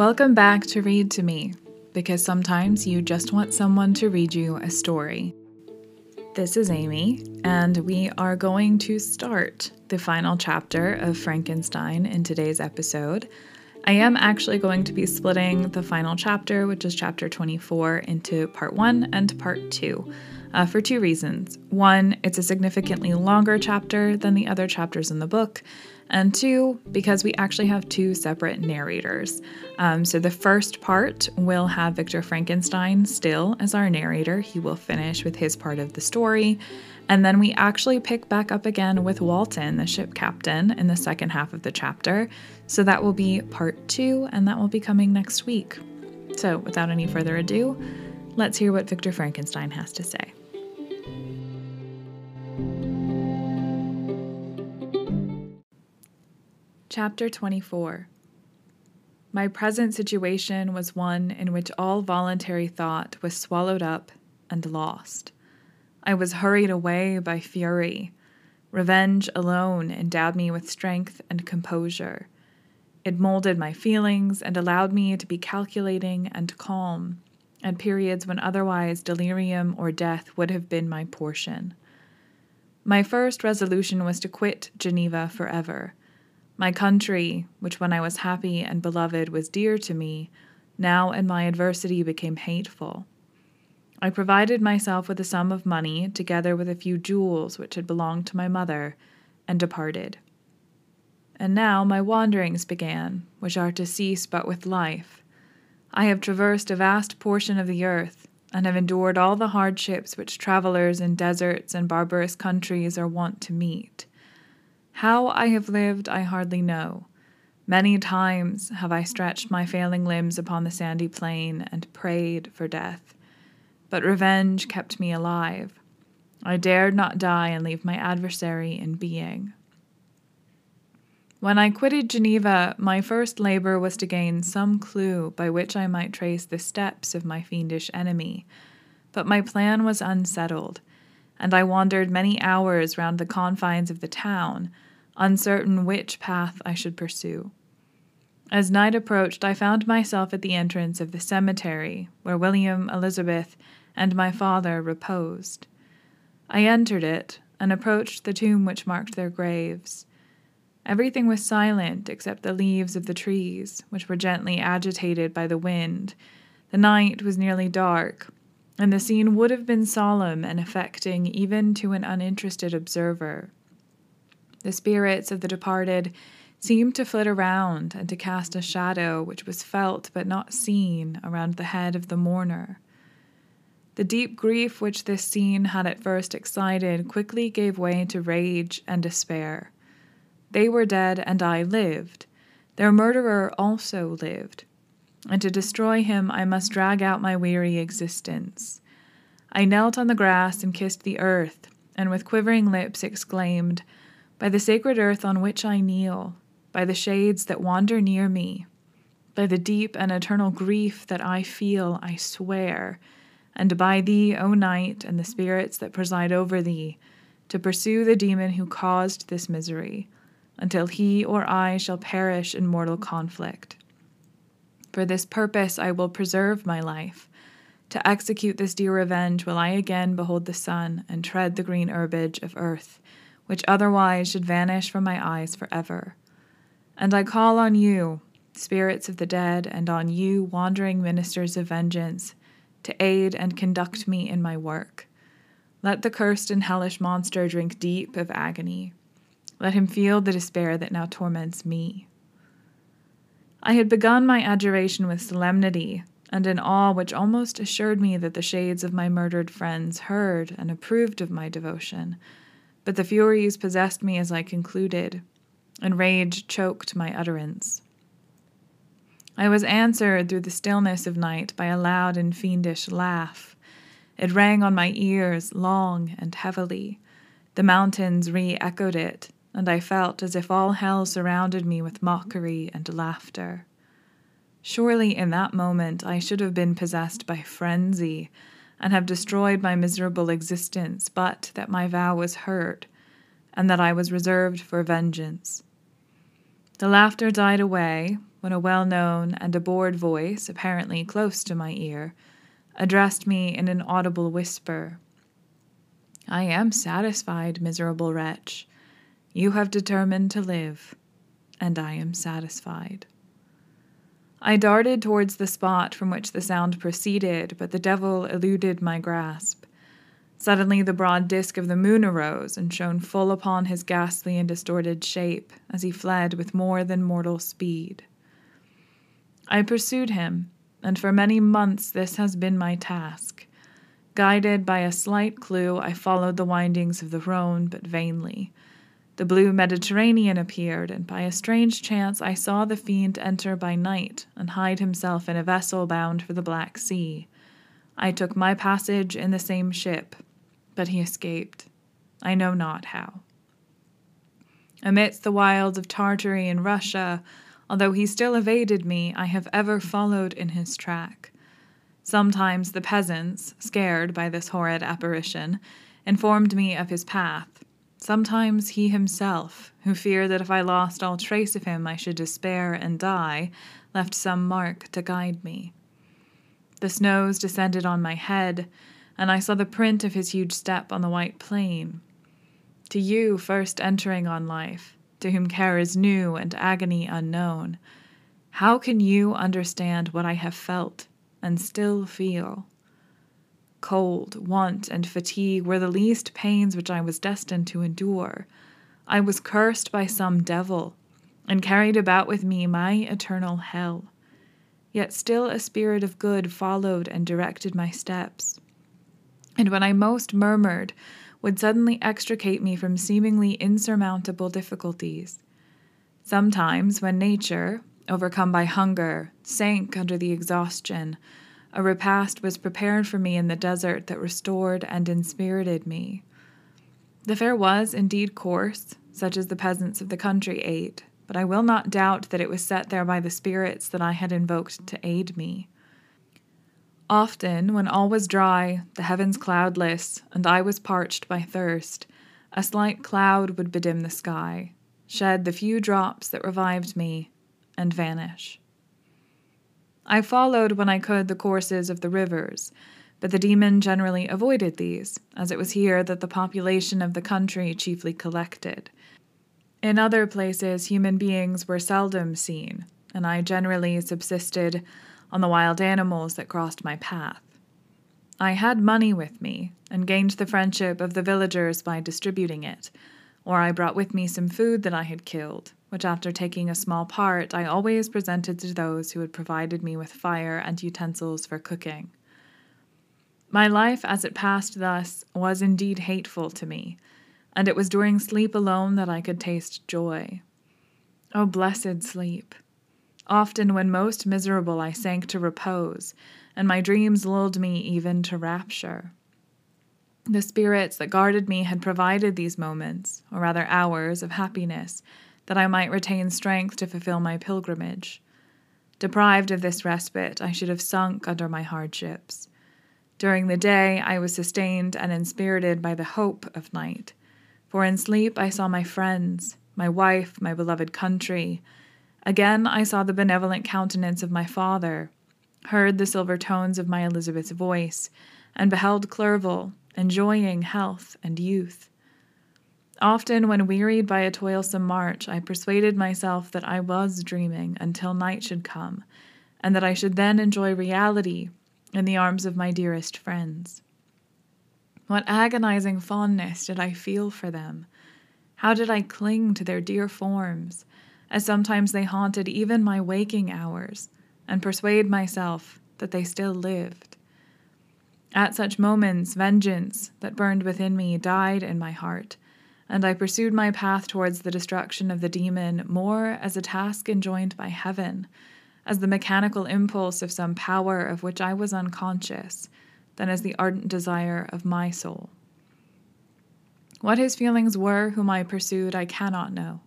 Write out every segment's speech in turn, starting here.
Welcome back to Read to Me, because sometimes you just want someone to read you a story. This is Amy, and we are going to start the final chapter of Frankenstein in today's episode. I am actually going to be splitting the final chapter, which is chapter 24, into part one and part two. Uh, for two reasons. One, it's a significantly longer chapter than the other chapters in the book, and two, because we actually have two separate narrators. Um, so the first part will have Victor Frankenstein still as our narrator. He will finish with his part of the story. And then we actually pick back up again with Walton, the ship captain, in the second half of the chapter. So that will be part two, and that will be coming next week. So without any further ado, let's hear what Victor Frankenstein has to say. Chapter 24 My present situation was one in which all voluntary thought was swallowed up and lost. I was hurried away by fury. Revenge alone endowed me with strength and composure. It molded my feelings and allowed me to be calculating and calm at periods when otherwise delirium or death would have been my portion. My first resolution was to quit Geneva forever my country, which when I was happy and beloved was dear to me, now in my adversity became hateful. I provided myself with a sum of money, together with a few jewels which had belonged to my mother, and departed. And now my wanderings began, which are to cease but with life. I have traversed a vast portion of the earth, and have endured all the hardships which travelers in deserts and barbarous countries are wont to meet. How I have lived, I hardly know. Many times have I stretched my failing limbs upon the sandy plain and prayed for death. But revenge kept me alive. I dared not die and leave my adversary in being. When I quitted Geneva, my first labor was to gain some clue by which I might trace the steps of my fiendish enemy. But my plan was unsettled, and I wandered many hours round the confines of the town uncertain which path I should pursue. As night approached, I found myself at the entrance of the cemetery where William, Elizabeth, and my father reposed. I entered it and approached the tomb which marked their graves. Everything was silent except the leaves of the trees, which were gently agitated by the wind. The night was nearly dark, and the scene would have been solemn and affecting even to an uninterested observer. The spirits of the departed seemed to flit around and to cast a shadow which was felt but not seen around the head of the mourner. The deep grief which this scene had at first excited quickly gave way to rage and despair. They were dead, and I lived. Their murderer also lived. And to destroy him, I must drag out my weary existence. I knelt on the grass and kissed the earth, and with quivering lips exclaimed, by the sacred earth on which I kneel, by the shades that wander near me, by the deep and eternal grief that I feel, I swear, and by thee, O night, and the spirits that preside over thee, to pursue the demon who caused this misery, until he or I shall perish in mortal conflict. For this purpose I will preserve my life. To execute this dear revenge will I again behold the sun and tread the green herbage of earth which otherwise should vanish from my eyes forever. And I call on you, spirits of the dead, and on you, wandering ministers of vengeance, to aid and conduct me in my work. Let the cursed and hellish monster drink deep of agony. Let him feel the despair that now torments me. I had begun my adjuration with solemnity and an awe which almost assured me that the shades of my murdered friends heard and approved of my devotion but the Furies possessed me as I concluded, and rage choked my utterance. I was answered through the stillness of night by a loud and fiendish laugh. It rang on my ears long and heavily. The mountains re echoed it, and I felt as if all hell surrounded me with mockery and laughter. Surely in that moment I should have been possessed by frenzy and have destroyed my miserable existence, but that my vow was heard, and that I was reserved for vengeance. The laughter died away, when a well known and a bored voice, apparently close to my ear, addressed me in an audible whisper I am satisfied, miserable wretch. You have determined to live, and I am satisfied. I darted towards the spot from which the sound proceeded, but the devil eluded my grasp. Suddenly, the broad disk of the moon arose and shone full upon his ghastly and distorted shape as he fled with more than mortal speed. I pursued him, and for many months this has been my task. Guided by a slight clue, I followed the windings of the Rhone, but vainly. The blue Mediterranean appeared, and by a strange chance I saw the fiend enter by night and hide himself in a vessel bound for the Black Sea. I took my passage in the same ship, but he escaped. I know not how. Amidst the wilds of Tartary and Russia, although he still evaded me, I have ever followed in his track. Sometimes the peasants, scared by this horrid apparition, informed me of his path, Sometimes he himself, who feared that if I lost all trace of him I should despair and die, left some mark to guide me. The snows descended on my head, and I saw the print of his huge step on the white plain. To you, first entering on life, to whom care is new and agony unknown, how can you understand what I have felt and still feel? Cold, want, and fatigue were the least pains which I was destined to endure. I was cursed by some devil, and carried about with me my eternal hell. Yet still a spirit of good followed and directed my steps. And when I most murmured, would suddenly extricate me from seemingly insurmountable difficulties. Sometimes, when nature, overcome by hunger, sank under the exhaustion, a repast was prepared for me in the desert that restored and inspirited me. The fare was indeed coarse, such as the peasants of the country ate, but I will not doubt that it was set there by the spirits that I had invoked to aid me. Often, when all was dry, the heavens cloudless, and I was parched by thirst, a slight cloud would bedim the sky, shed the few drops that revived me, and vanish. I followed when I could the courses of the rivers, but the demon generally avoided these, as it was here that the population of the country chiefly collected. In other places, human beings were seldom seen, and I generally subsisted on the wild animals that crossed my path. I had money with me, and gained the friendship of the villagers by distributing it, or I brought with me some food that I had killed, which, after taking a small part, I always presented to those who had provided me with fire and utensils for cooking. My life, as it passed thus, was indeed hateful to me, and it was during sleep alone that I could taste joy. O oh, blessed sleep! Often, when most miserable, I sank to repose, and my dreams lulled me even to rapture. The spirits that guarded me had provided these moments, or rather hours, of happiness that I might retain strength to fulfill my pilgrimage. Deprived of this respite, I should have sunk under my hardships. During the day, I was sustained and inspirited by the hope of night, for in sleep I saw my friends, my wife, my beloved country. Again, I saw the benevolent countenance of my father, heard the silver tones of my Elizabeth's voice, and beheld Clerval, enjoying health and youth. Often, when wearied by a toilsome march, I persuaded myself that I was dreaming until night should come, and that I should then enjoy reality in the arms of my dearest friends. What agonizing fondness did I feel for them! How did I cling to their dear forms, as sometimes they haunted even my waking hours, and persuade myself that they still lived. At such moments, vengeance that burned within me died in my heart and I pursued my path towards the destruction of the demon more as a task enjoined by heaven, as the mechanical impulse of some power of which I was unconscious, than as the ardent desire of my soul. What his feelings were whom I pursued, I cannot know.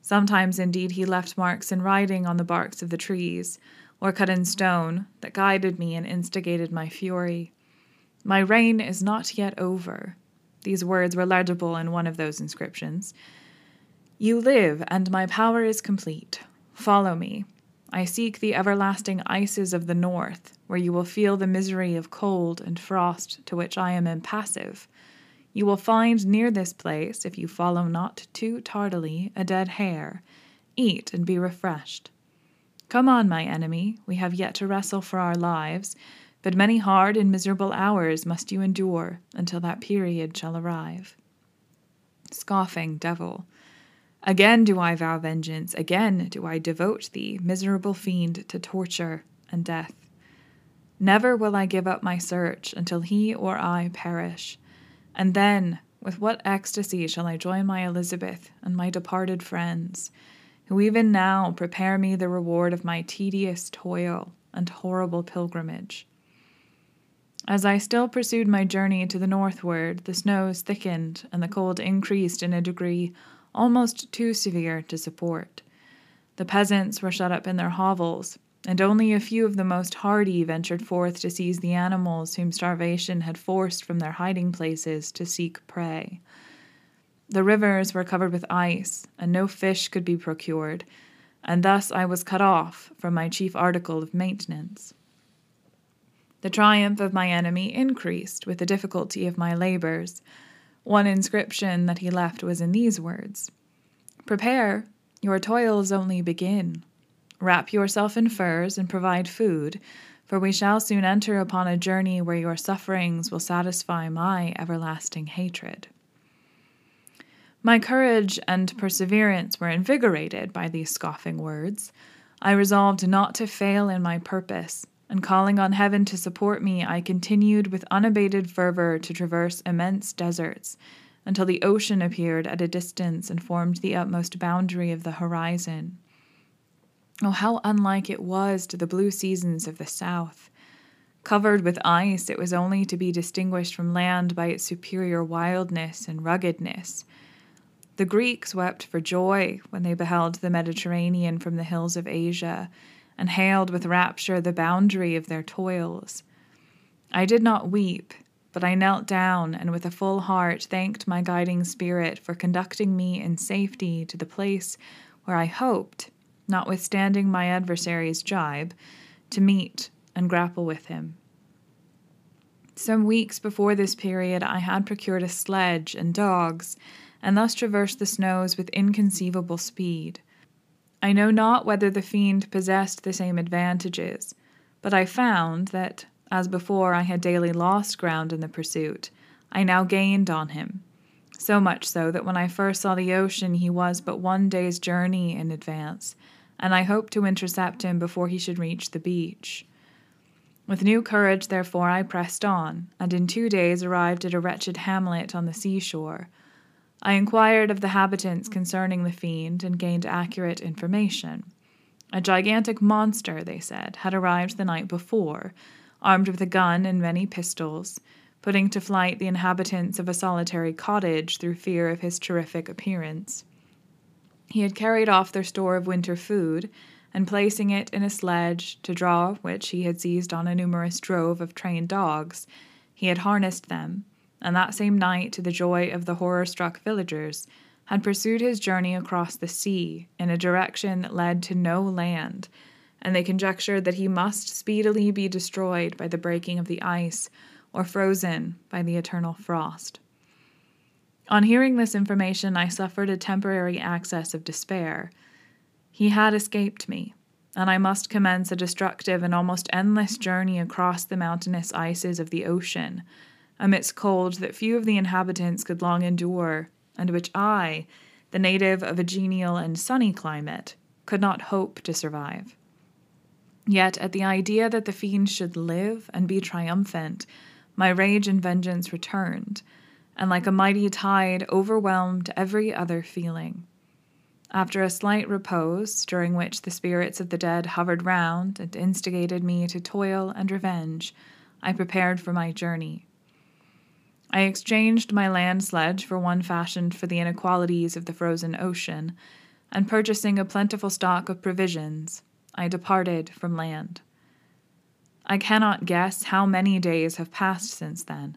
Sometimes, indeed, he left marks in writing on the barks of the trees, or cut in stone, that guided me and instigated my fury. My reign is not yet over. These words were legible in one of those inscriptions. You live, and my power is complete. Follow me. I seek the everlasting ices of the north, where you will feel the misery of cold and frost to which I am impassive. You will find near this place, if you follow not too tardily, a dead hare. Eat and be refreshed. Come on, my enemy, we have yet to wrestle for our lives, but many hard and miserable hours must you endure until that period shall arrive. Scoffing devil, Again do I vow vengeance, again do I devote thee, miserable fiend, to torture and death. Never will I give up my search until he or I perish. And then, with what ecstasy shall I join my Elizabeth and my departed friends, who even now prepare me the reward of my tedious toil and horrible pilgrimage? As I still pursued my journey to the northward, the snows thickened and the cold increased in a degree almost too severe to support. The peasants were shut up in their hovels, and only a few of the most hardy ventured forth to seize the animals whom starvation had forced from their hiding places to seek prey. The rivers were covered with ice, and no fish could be procured, and thus I was cut off from my chief article of maintenance. The triumph of my enemy increased with the difficulty of my labors. One inscription that he left was in these words Prepare, your toils only begin. Wrap yourself in furs and provide food, for we shall soon enter upon a journey where your sufferings will satisfy my everlasting hatred. My courage and perseverance were invigorated by these scoffing words. I resolved not to fail in my purpose, and calling on heaven to support me, I continued with unabated fervor to traverse immense deserts until the ocean appeared at a distance and formed the utmost boundary of the horizon. Oh, how unlike it was to the blue seasons of the south! Covered with ice, it was only to be distinguished from land by its superior wildness and ruggedness. The Greeks wept for joy when they beheld the Mediterranean from the hills of Asia and hailed with rapture the boundary of their toils. I did not weep, but I knelt down and with a full heart thanked my guiding spirit for conducting me in safety to the place where I hoped, notwithstanding my adversary's jibe, to meet and grapple with him. Some weeks before this period, I had procured a sledge and dogs, and thus traversed the snows with inconceivable speed. I know not whether the fiend possessed the same advantages, but I found that, as before I had daily lost ground in the pursuit, I now gained on him. So much so that when I first saw the ocean, he was but one day's journey in advance, and I hoped to intercept him before he should reach the beach. With new courage, therefore, I pressed on, and in two days arrived at a wretched hamlet on the seashore I inquired of the habitants concerning the fiend and gained accurate information. A gigantic monster, they said, had arrived the night before, armed with a gun and many pistols, putting to flight the inhabitants of a solitary cottage through fear of his terrific appearance. He had carried off their store of winter food, and placing it in a sledge, to draw which he had seized on a numerous drove of trained dogs, he had harnessed them and that same night, to the joy of the horror struck villagers, had pursued his journey across the sea in a direction that led to no land, and they conjectured that he must speedily be destroyed by the breaking of the ice or frozen by the eternal frost. On hearing this information, I suffered a temporary access of despair. He had escaped me, and I must commence a destructive and almost endless journey across the mountainous ices of the ocean amidst cold that few of the inhabitants could long endure, and which I, the native of a genial and sunny climate, could not hope to survive. Yet, at the idea that the fiend should live and be triumphant, my rage and vengeance returned, and like a mighty tide overwhelmed every other feeling. After a slight repose, during which the spirits of the dead hovered round and instigated me to toil and revenge, I prepared for my journey. I exchanged my land sledge for one fashioned for the inequalities of the frozen ocean, and purchasing a plentiful stock of provisions, I departed from land. I cannot guess how many days have passed since then,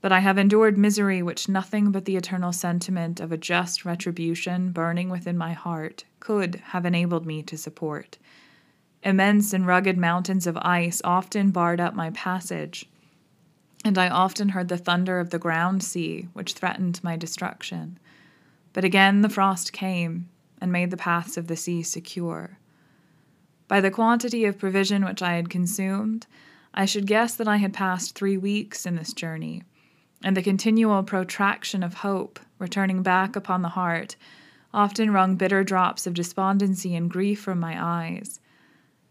but I have endured misery which nothing but the eternal sentiment of a just retribution burning within my heart could have enabled me to support. Immense and rugged mountains of ice often barred up my passage, and I often heard the thunder of the ground sea, which threatened my destruction. But again the frost came and made the paths of the sea secure. By the quantity of provision which I had consumed, I should guess that I had passed three weeks in this journey, and the continual protraction of hope, returning back upon the heart, often wrung bitter drops of despondency and grief from my eyes.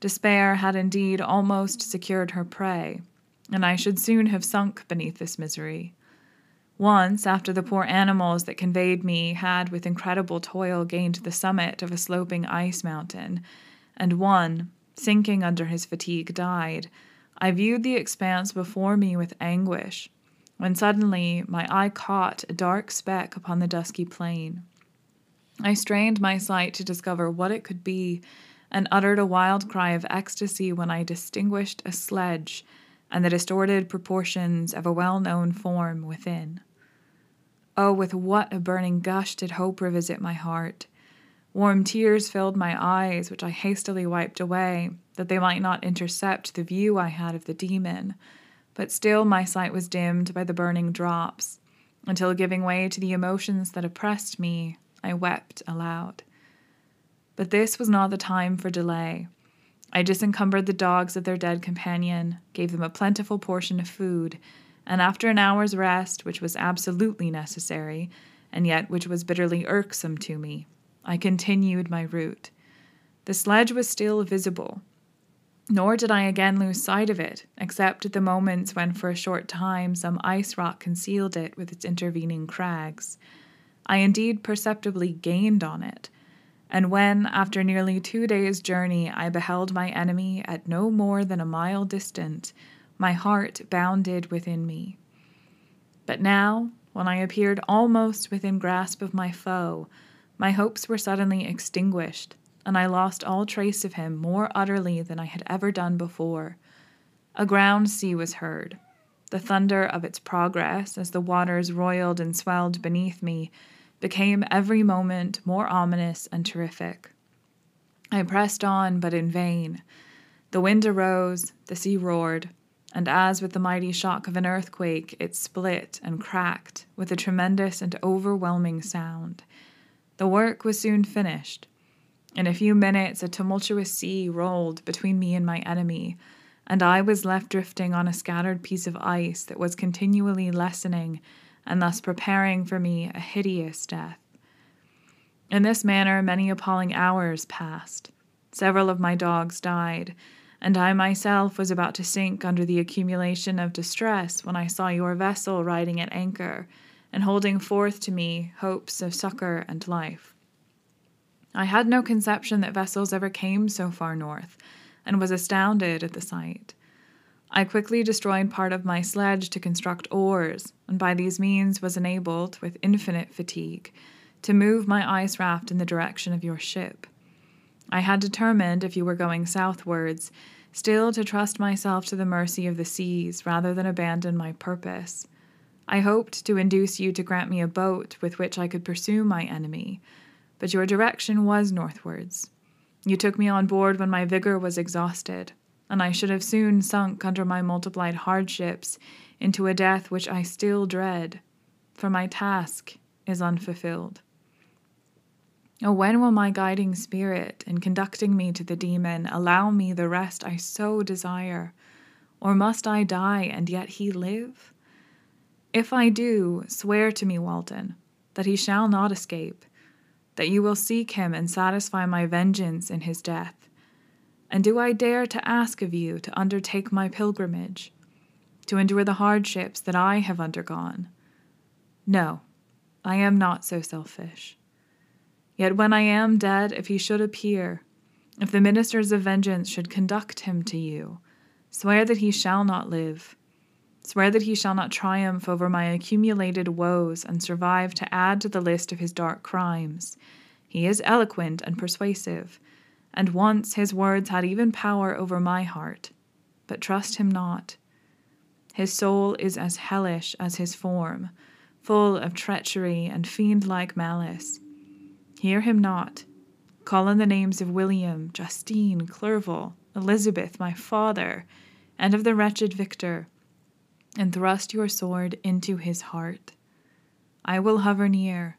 Despair had indeed almost secured her prey, and I should soon have sunk beneath this misery. Once, after the poor animals that conveyed me had with incredible toil gained the summit of a sloping ice mountain, and one, sinking under his fatigue, died, I viewed the expanse before me with anguish, when suddenly my eye caught a dark speck upon the dusky plain. I strained my sight to discover what it could be, and uttered a wild cry of ecstasy when I distinguished a sledge and the distorted proportions of a well known form within. Oh, with what a burning gush did hope revisit my heart! Warm tears filled my eyes, which I hastily wiped away, that they might not intercept the view I had of the demon. But still my sight was dimmed by the burning drops, until giving way to the emotions that oppressed me, I wept aloud. But this was not the time for delay. I disencumbered the dogs of their dead companion, gave them a plentiful portion of food, and after an hour's rest, which was absolutely necessary, and yet which was bitterly irksome to me, I continued my route. The sledge was still visible, nor did I again lose sight of it, except at the moments when for a short time some ice rock concealed it with its intervening crags. I indeed perceptibly gained on it, and when, after nearly two days' journey, I beheld my enemy at no more than a mile distant, my heart bounded within me. But now, when I appeared almost within grasp of my foe, my hopes were suddenly extinguished, and I lost all trace of him more utterly than I had ever done before. A ground sea was heard. The thunder of its progress, as the waters roiled and swelled beneath me, became every moment more ominous and terrific. I pressed on, but in vain. The wind arose, the sea roared, and as with the mighty shock of an earthquake, it split and cracked with a tremendous and overwhelming sound. The work was soon finished. In a few minutes, a tumultuous sea rolled between me and my enemy, and I was left drifting on a scattered piece of ice that was continually lessening and thus preparing for me a hideous death. In this manner, many appalling hours passed. Several of my dogs died, and I myself was about to sink under the accumulation of distress when I saw your vessel riding at anchor and holding forth to me hopes of succor and life. I had no conception that vessels ever came so far north, and was astounded at the sight. I quickly destroyed part of my sledge to construct oars, and by these means was enabled, with infinite fatigue, to move my ice raft in the direction of your ship. I had determined, if you were going southwards, still to trust myself to the mercy of the seas rather than abandon my purpose. I hoped to induce you to grant me a boat with which I could pursue my enemy, but your direction was northwards. You took me on board when my vigor was exhausted, and I should have soon sunk under my multiplied hardships into a death which I still dread, for my task is unfulfilled. Oh, when will my guiding spirit, in conducting me to the demon, allow me the rest I so desire? Or must I die and yet he live? If I do, swear to me, Walton, that he shall not escape, that you will seek him and satisfy my vengeance in his death. And do I dare to ask of you to undertake my pilgrimage, to endure the hardships that I have undergone? No, I am not so selfish. Yet when I am dead, if he should appear, if the ministers of vengeance should conduct him to you, swear that he shall not live Swear that he shall not triumph over my accumulated woes and survive to add to the list of his dark crimes. He is eloquent and persuasive, and once his words had even power over my heart. But trust him not. His soul is as hellish as his form, full of treachery and fiend like malice. Hear him not. Call on the names of William, Justine, Clerval, Elizabeth, my father, and of the wretched Victor, and thrust your sword into his heart. I will hover near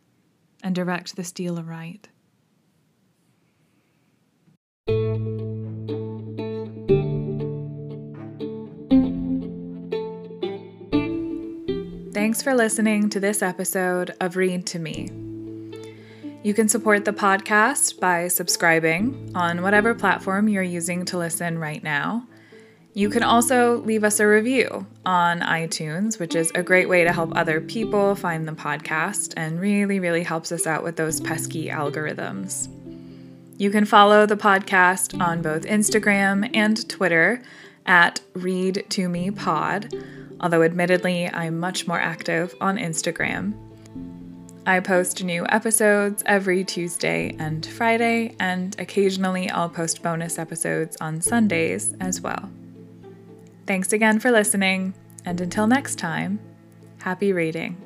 and direct the steel aright. Thanks for listening to this episode of Read to Me. You can support the podcast by subscribing on whatever platform you're using to listen right now. You can also leave us a review on iTunes, which is a great way to help other people find the podcast and really, really helps us out with those pesky algorithms. You can follow the podcast on both Instagram and Twitter at Read to Me Pod, although admittedly, I'm much more active on Instagram. I post new episodes every Tuesday and Friday, and occasionally I'll post bonus episodes on Sundays as well. Thanks again for listening, and until next time, happy reading.